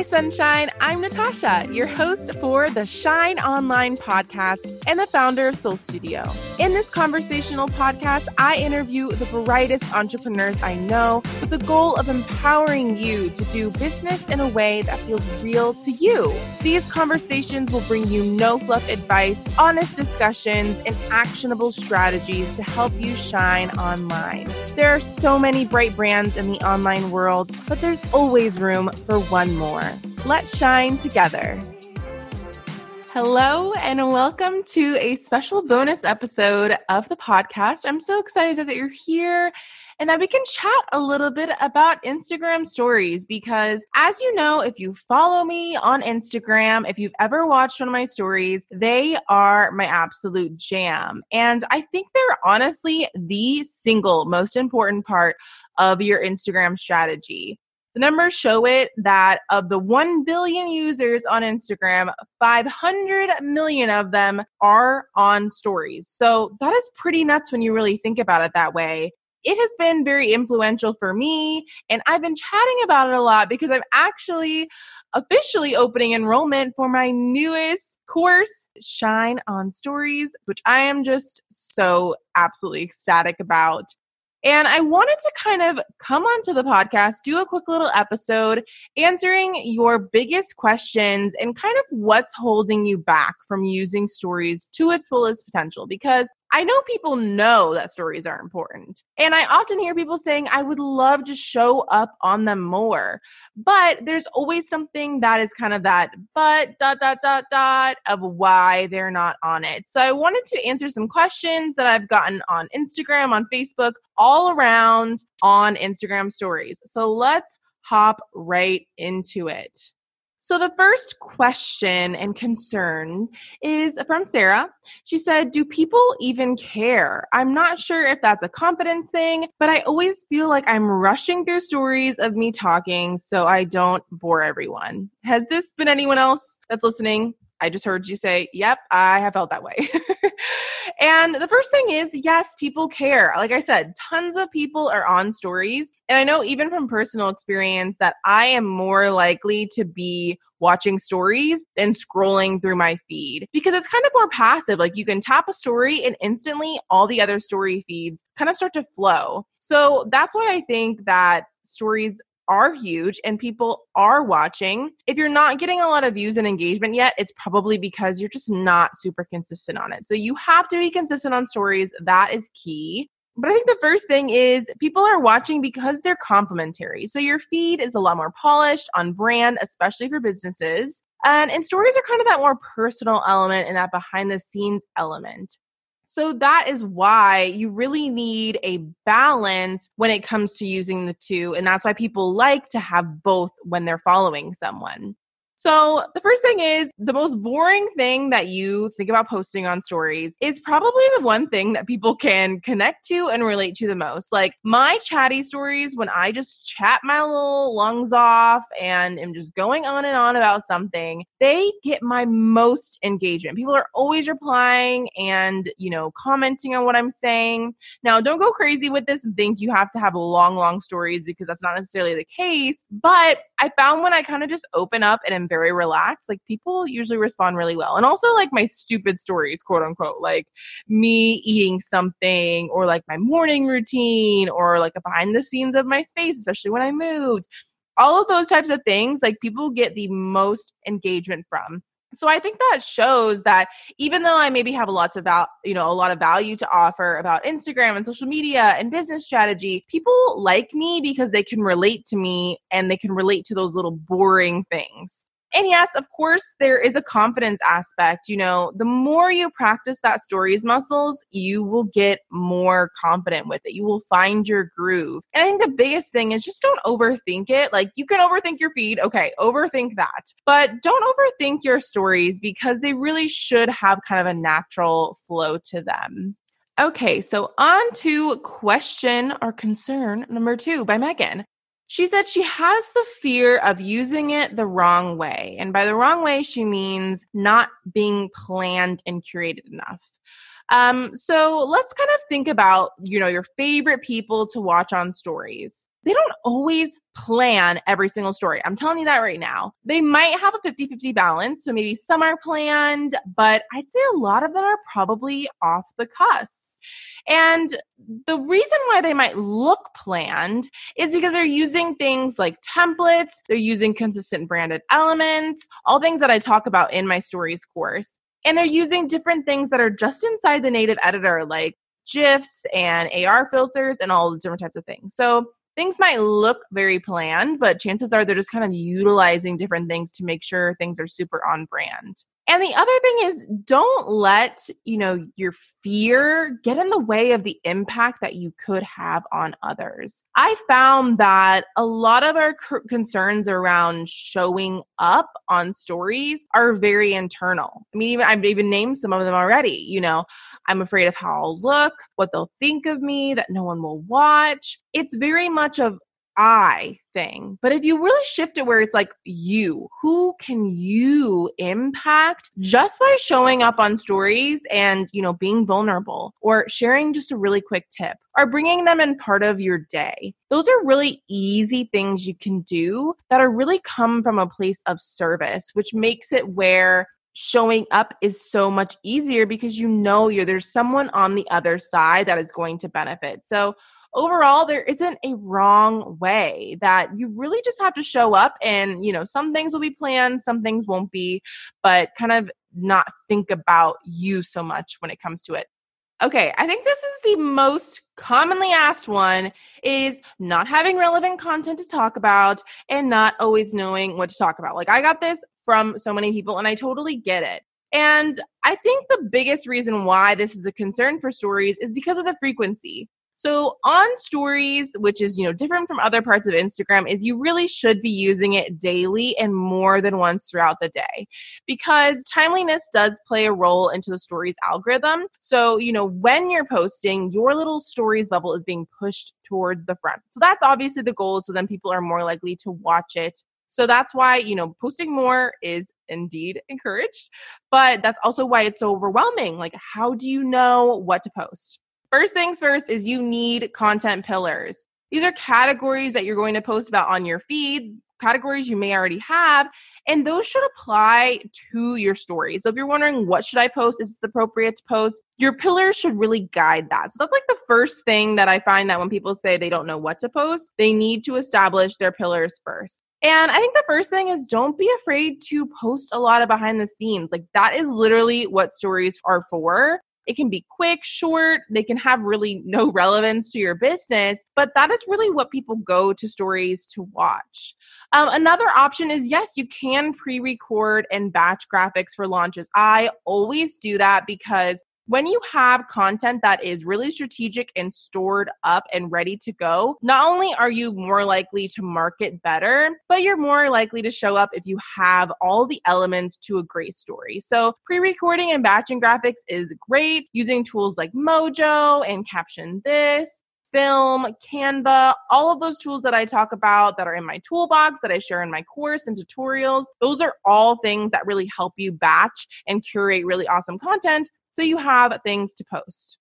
Hi, Sunshine. I'm Natasha, your host for the Shine Online podcast and the founder of Soul Studio. In this conversational podcast, I interview the brightest entrepreneurs I know with the goal of empowering you to do business in a way that feels real to you. These conversations will bring you no fluff advice, honest discussions, and actionable strategies to help you shine online. There are so many bright brands in the online world, but there's always room for one more. Let's shine together. Hello, and welcome to a special bonus episode of the podcast. I'm so excited that you're here and that we can chat a little bit about Instagram stories because, as you know, if you follow me on Instagram, if you've ever watched one of my stories, they are my absolute jam. And I think they're honestly the single most important part of your Instagram strategy. The numbers show it that of the 1 billion users on Instagram, 500 million of them are on stories. So that is pretty nuts when you really think about it that way. It has been very influential for me, and I've been chatting about it a lot because I'm actually officially opening enrollment for my newest course, Shine on Stories, which I am just so absolutely ecstatic about. And I wanted to kind of come onto the podcast, do a quick little episode answering your biggest questions and kind of what's holding you back from using stories to its fullest potential. Because I know people know that stories are important. And I often hear people saying, I would love to show up on them more. But there's always something that is kind of that but dot dot dot dot of why they're not on it. So I wanted to answer some questions that I've gotten on Instagram, on Facebook, all around on Instagram stories. So let's hop right into it. So, the first question and concern is from Sarah. She said, Do people even care? I'm not sure if that's a confidence thing, but I always feel like I'm rushing through stories of me talking so I don't bore everyone. Has this been anyone else that's listening? I just heard you say, Yep, I have felt that way. and the first thing is, yes, people care. Like I said, tons of people are on stories. And I know even from personal experience that I am more likely to be watching stories than scrolling through my feed because it's kind of more passive. Like you can tap a story and instantly all the other story feeds kind of start to flow. So that's why I think that stories are huge and people are watching. If you're not getting a lot of views and engagement yet, it's probably because you're just not super consistent on it. So you have to be consistent on stories. That is key. But I think the first thing is people are watching because they're complementary. So your feed is a lot more polished, on brand, especially for businesses. And, and stories are kind of that more personal element and that behind the scenes element. So that is why you really need a balance when it comes to using the two. And that's why people like to have both when they're following someone. So, the first thing is the most boring thing that you think about posting on stories is probably the one thing that people can connect to and relate to the most. Like my chatty stories, when I just chat my little lungs off and am just going on and on about something, they get my most engagement. People are always replying and, you know, commenting on what I'm saying. Now, don't go crazy with this and think you have to have long, long stories because that's not necessarily the case. But I found when I kind of just open up and am very relaxed, like people usually respond really well. And also like my stupid stories, quote unquote, like me eating something or like my morning routine or like a behind the scenes of my space, especially when I moved. All of those types of things, like people get the most engagement from. So I think that shows that even though I maybe have a lot of val- you know a lot of value to offer about Instagram and social media and business strategy, people like me because they can relate to me and they can relate to those little boring things. And yes, of course, there is a confidence aspect. You know, the more you practice that stories muscles, you will get more confident with it. You will find your groove. And I think the biggest thing is just don't overthink it. Like you can overthink your feed. Okay, overthink that. But don't overthink your stories because they really should have kind of a natural flow to them. Okay, so on to question or concern number two by Megan. She said she has the fear of using it the wrong way. And by the wrong way, she means not being planned and curated enough. Um, so let's kind of think about, you know, your favorite people to watch on stories. They don't always plan every single story. I'm telling you that right now. They might have a 50 50 balance. So maybe some are planned, but I'd say a lot of them are probably off the cusp. And the reason why they might look planned is because they're using things like templates, they're using consistent branded elements, all things that I talk about in my stories course. And they're using different things that are just inside the native editor, like GIFs and AR filters and all the different types of things. So things might look very planned, but chances are they're just kind of utilizing different things to make sure things are super on brand. And the other thing is don't let, you know, your fear get in the way of the impact that you could have on others. I found that a lot of our concerns around showing up on stories are very internal. I mean, even I've even named some of them already, you know, I'm afraid of how I'll look, what they'll think of me, that no one will watch. It's very much of I thing. But if you really shift it where it's like you, who can you impact just by showing up on stories and, you know, being vulnerable or sharing just a really quick tip or bringing them in part of your day. Those are really easy things you can do that are really come from a place of service, which makes it where showing up is so much easier because you know you're there's someone on the other side that is going to benefit. So overall there isn't a wrong way that you really just have to show up and you know some things will be planned some things won't be but kind of not think about you so much when it comes to it. Okay i think this is the most commonly asked one is not having relevant content to talk about and not always knowing what to talk about. Like i got this from so many people and i totally get it. And I think the biggest reason why this is a concern for stories is because of the frequency. So on stories, which is, you know, different from other parts of Instagram, is you really should be using it daily and more than once throughout the day because timeliness does play a role into the stories algorithm. So, you know, when you're posting, your little stories bubble is being pushed towards the front. So that's obviously the goal. So then people are more likely to watch it so that's why, you know, posting more is indeed encouraged, but that's also why it's so overwhelming. Like, how do you know what to post? First things first is you need content pillars. These are categories that you're going to post about on your feed, categories you may already have, and those should apply to your story. So if you're wondering what should I post, is it appropriate to post, your pillars should really guide that. So that's like the first thing that I find that when people say they don't know what to post, they need to establish their pillars first. And I think the first thing is don't be afraid to post a lot of behind the scenes. Like that is literally what stories are for. It can be quick, short, they can have really no relevance to your business, but that is really what people go to stories to watch. Um, another option is yes, you can pre record and batch graphics for launches. I always do that because when you have content that is really strategic and stored up and ready to go, not only are you more likely to market better, but you're more likely to show up if you have all the elements to a great story. So, pre recording and batching graphics is great using tools like Mojo and Caption This film, Canva, all of those tools that I talk about that are in my toolbox that I share in my course and tutorials. Those are all things that really help you batch and curate really awesome content so you have things to post.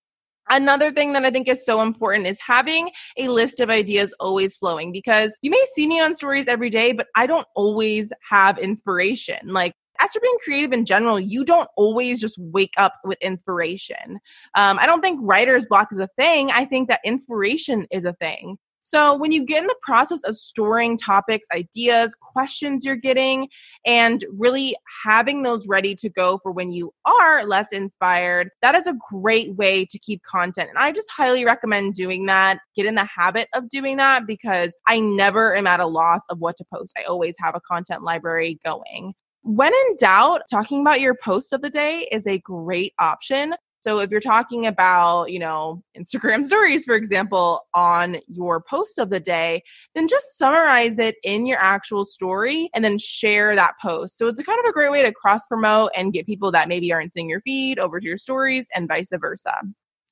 Another thing that I think is so important is having a list of ideas always flowing because you may see me on stories every day, but I don't always have inspiration. Like, as for being creative in general, you don't always just wake up with inspiration. Um, I don't think writer's block is a thing. I think that inspiration is a thing. So, when you get in the process of storing topics, ideas, questions you're getting, and really having those ready to go for when you are less inspired, that is a great way to keep content. And I just highly recommend doing that. Get in the habit of doing that because I never am at a loss of what to post. I always have a content library going. When in doubt, talking about your post of the day is a great option. So if you're talking about, you know, Instagram stories, for example, on your post of the day, then just summarize it in your actual story and then share that post. So it's a kind of a great way to cross promote and get people that maybe aren't seeing your feed over to your stories and vice versa.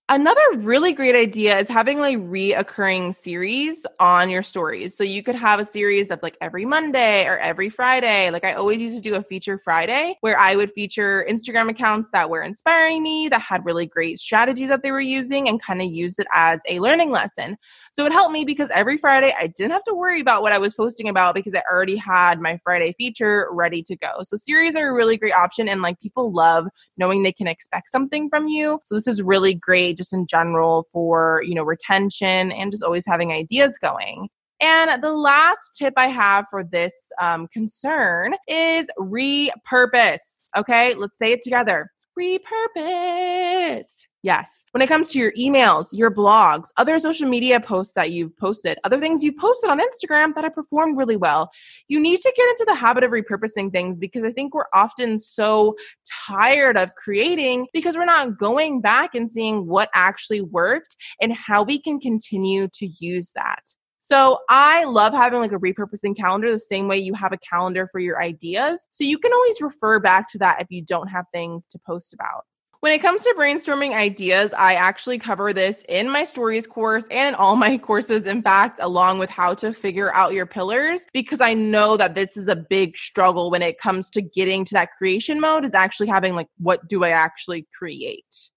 Another really great idea is having like reoccurring series on your stories. So you could have a series of like every Monday or every Friday. Like I always used to do a feature Friday where I would feature Instagram accounts that were inspiring me, that had really great strategies that they were using, and kind of use it as a learning lesson. So it helped me because every Friday I didn't have to worry about what I was posting about because I already had my Friday feature ready to go. So series are a really great option and like people love knowing they can expect something from you. So this is really great just in general for, you know, retention and just always having ideas going. And the last tip I have for this um, concern is repurpose. Okay, let's say it together repurpose. Yes. When it comes to your emails, your blogs, other social media posts that you've posted, other things you've posted on Instagram that have performed really well, you need to get into the habit of repurposing things because I think we're often so tired of creating because we're not going back and seeing what actually worked and how we can continue to use that. So I love having like a repurposing calendar the same way you have a calendar for your ideas. So you can always refer back to that if you don't have things to post about. When it comes to brainstorming ideas, I actually cover this in my stories course and in all my courses, in fact, along with how to figure out your pillars, because I know that this is a big struggle when it comes to getting to that creation mode, is actually having like, what do I actually create?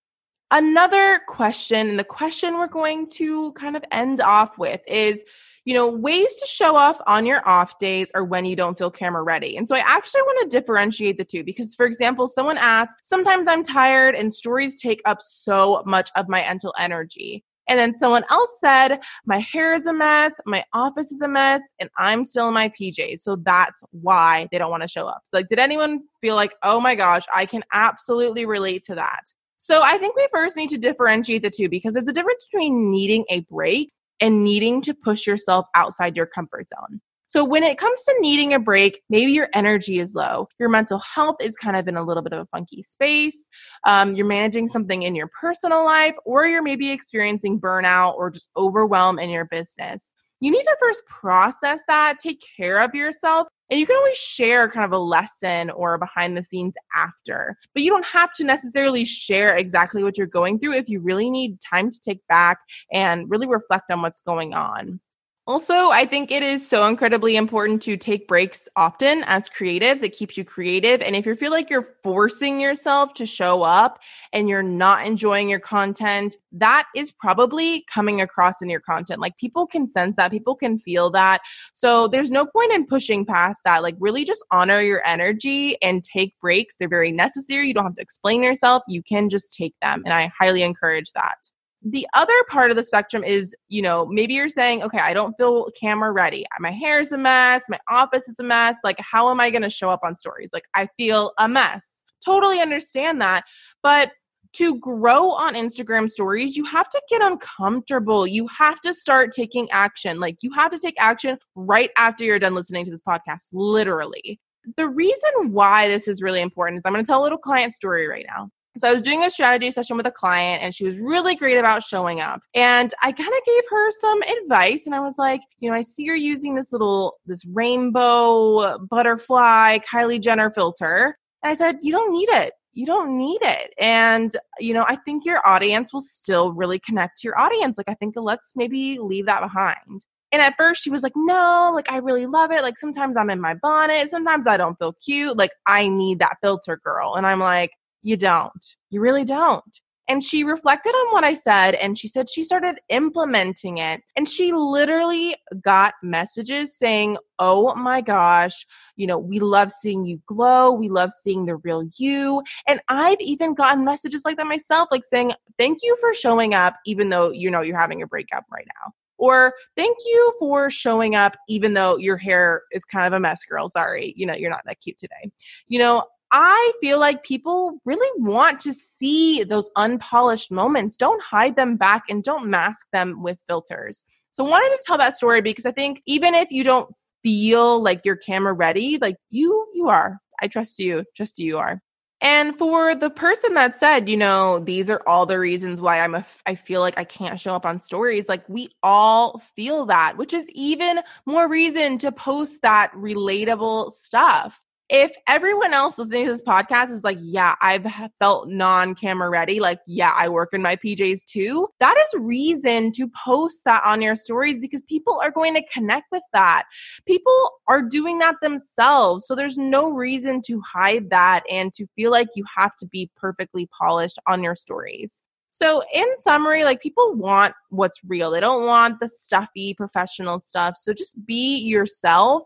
Another question, and the question we're going to kind of end off with is, you know, ways to show off on your off days or when you don't feel camera ready. And so I actually want to differentiate the two because, for example, someone asked, sometimes I'm tired and stories take up so much of my mental energy. And then someone else said, My hair is a mess, my office is a mess, and I'm still in my PJs. So that's why they don't want to show up. Like, did anyone feel like, oh my gosh, I can absolutely relate to that? So I think we first need to differentiate the two because there's a difference between needing a break and needing to push yourself outside your comfort zone. So when it comes to needing a break, maybe your energy is low, your mental health is kind of in a little bit of a funky space, um, you're managing something in your personal life, or you're maybe experiencing burnout or just overwhelm in your business you need to first process that, take care of yourself, and you can always share kind of a lesson or behind the scenes after. But you don't have to necessarily share exactly what you're going through if you really need time to take back and really reflect on what's going on. Also, I think it is so incredibly important to take breaks often as creatives. It keeps you creative. And if you feel like you're forcing yourself to show up and you're not enjoying your content, that is probably coming across in your content. Like people can sense that, people can feel that. So there's no point in pushing past that. Like really just honor your energy and take breaks. They're very necessary. You don't have to explain yourself, you can just take them. And I highly encourage that the other part of the spectrum is, you know, maybe you're saying, okay, I don't feel camera ready. My hair's a mess. My office is a mess. Like, how am I going to show up on stories? Like, I feel a mess. Totally understand that. But to grow on Instagram stories, you have to get uncomfortable. You have to start taking action. Like, you have to take action right after you're done listening to this podcast, literally. The reason why this is really important is I'm going to tell a little client story right now. So I was doing a strategy session with a client and she was really great about showing up. And I kind of gave her some advice and I was like, you know, I see you're using this little this rainbow butterfly Kylie Jenner filter. And I said, you don't need it. You don't need it. And, you know, I think your audience will still really connect to your audience. Like, I think let's maybe leave that behind. And at first she was like, no, like I really love it. Like sometimes I'm in my bonnet. Sometimes I don't feel cute. Like I need that filter girl. And I'm like, you don't. You really don't. And she reflected on what I said and she said she started implementing it. And she literally got messages saying, Oh my gosh, you know, we love seeing you glow. We love seeing the real you. And I've even gotten messages like that myself, like saying, Thank you for showing up, even though you know you're having a breakup right now. Or thank you for showing up, even though your hair is kind of a mess, girl. Sorry, you know, you're not that cute today. You know, I feel like people really want to see those unpolished moments. Don't hide them back and don't mask them with filters. So, I wanted to tell that story because I think even if you don't feel like you're camera ready, like you, you are. I trust you. Trust you, you are. And for the person that said, you know, these are all the reasons why I'm a, I feel like I can't show up on stories, like we all feel that, which is even more reason to post that relatable stuff. If everyone else listening to this podcast is like, yeah, I've felt non camera ready, like, yeah, I work in my PJs too, that is reason to post that on your stories because people are going to connect with that. People are doing that themselves. So there's no reason to hide that and to feel like you have to be perfectly polished on your stories. So, in summary, like people want what's real. They don't want the stuffy professional stuff. So, just be yourself.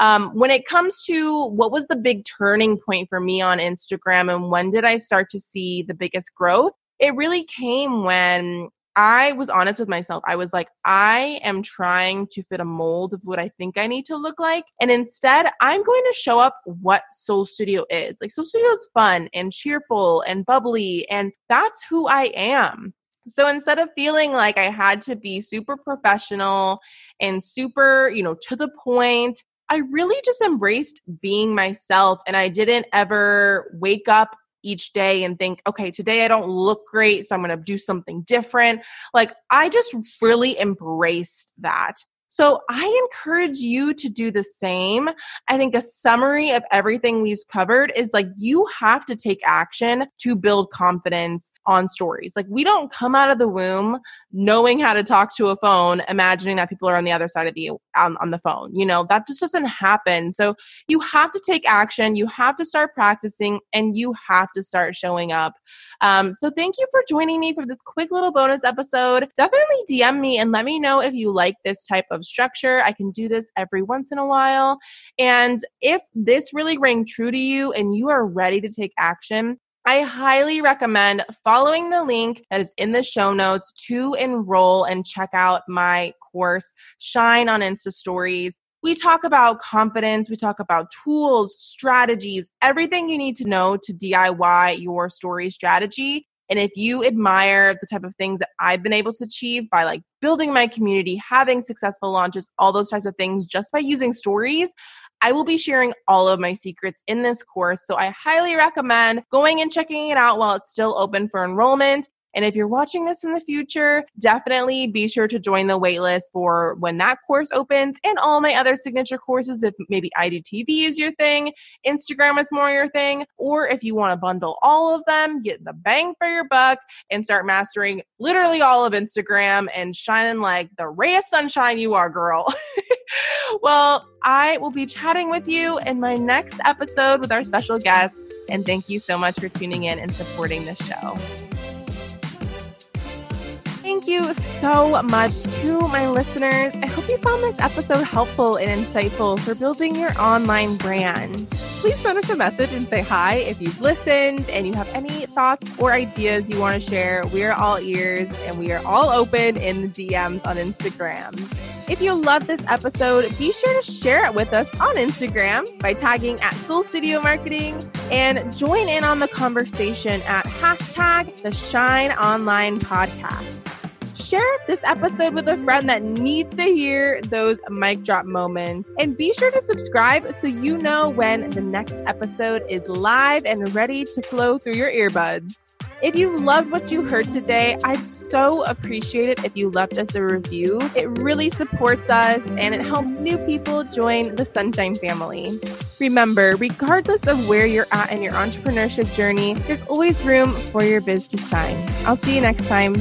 Um, when it comes to what was the big turning point for me on Instagram and when did I start to see the biggest growth? It really came when I was honest with myself. I was like, I am trying to fit a mold of what I think I need to look like. And instead, I'm going to show up what Soul Studio is. Like, Soul Studio is fun and cheerful and bubbly, and that's who I am. So instead of feeling like I had to be super professional and super, you know, to the point, I really just embraced being myself and I didn't ever wake up each day and think, okay, today I don't look great, so I'm going to do something different. Like, I just really embraced that. So I encourage you to do the same. I think a summary of everything we've covered is like you have to take action to build confidence on stories. Like we don't come out of the womb knowing how to talk to a phone, imagining that people are on the other side of the on, on the phone. You know, that just doesn't happen. So you have to take action, you have to start practicing, and you have to start showing up. Um, so thank you for joining me for this quick little bonus episode. Definitely DM me and let me know if you like this type of structure. I can do this every once in a while. And if this really rang true to you and you are ready to take action, I highly recommend following the link that is in the show notes to enroll and check out my course, Shine on Insta Stories. We talk about confidence, we talk about tools, strategies, everything you need to know to DIY your story strategy. And if you admire the type of things that I've been able to achieve by like building my community, having successful launches, all those types of things just by using stories, I will be sharing all of my secrets in this course. So I highly recommend going and checking it out while it's still open for enrollment. And if you're watching this in the future, definitely be sure to join the waitlist for when that course opens and all my other signature courses. If maybe IGTV is your thing, Instagram is more your thing, or if you want to bundle all of them, get the bang for your buck and start mastering literally all of Instagram and shining like the ray of sunshine you are, girl. well, I will be chatting with you in my next episode with our special guest. And thank you so much for tuning in and supporting this show. Thank you so much to my listeners. I hope you found this episode helpful and insightful for building your online brand. Please send us a message and say hi if you've listened and you have any thoughts or ideas you want to share. We are all ears and we are all open in the DMs on Instagram. If you love this episode, be sure to share it with us on Instagram by tagging at Soul Studio Marketing and join in on the conversation at hashtag the Shine Online Podcast share this episode with a friend that needs to hear those mic drop moments. And be sure to subscribe so you know when the next episode is live and ready to flow through your earbuds. If you loved what you heard today, I'd so appreciate it if you left us a review. It really supports us and it helps new people join the Sunshine family. Remember, regardless of where you're at in your entrepreneurship journey, there's always room for your biz to shine. I'll see you next time.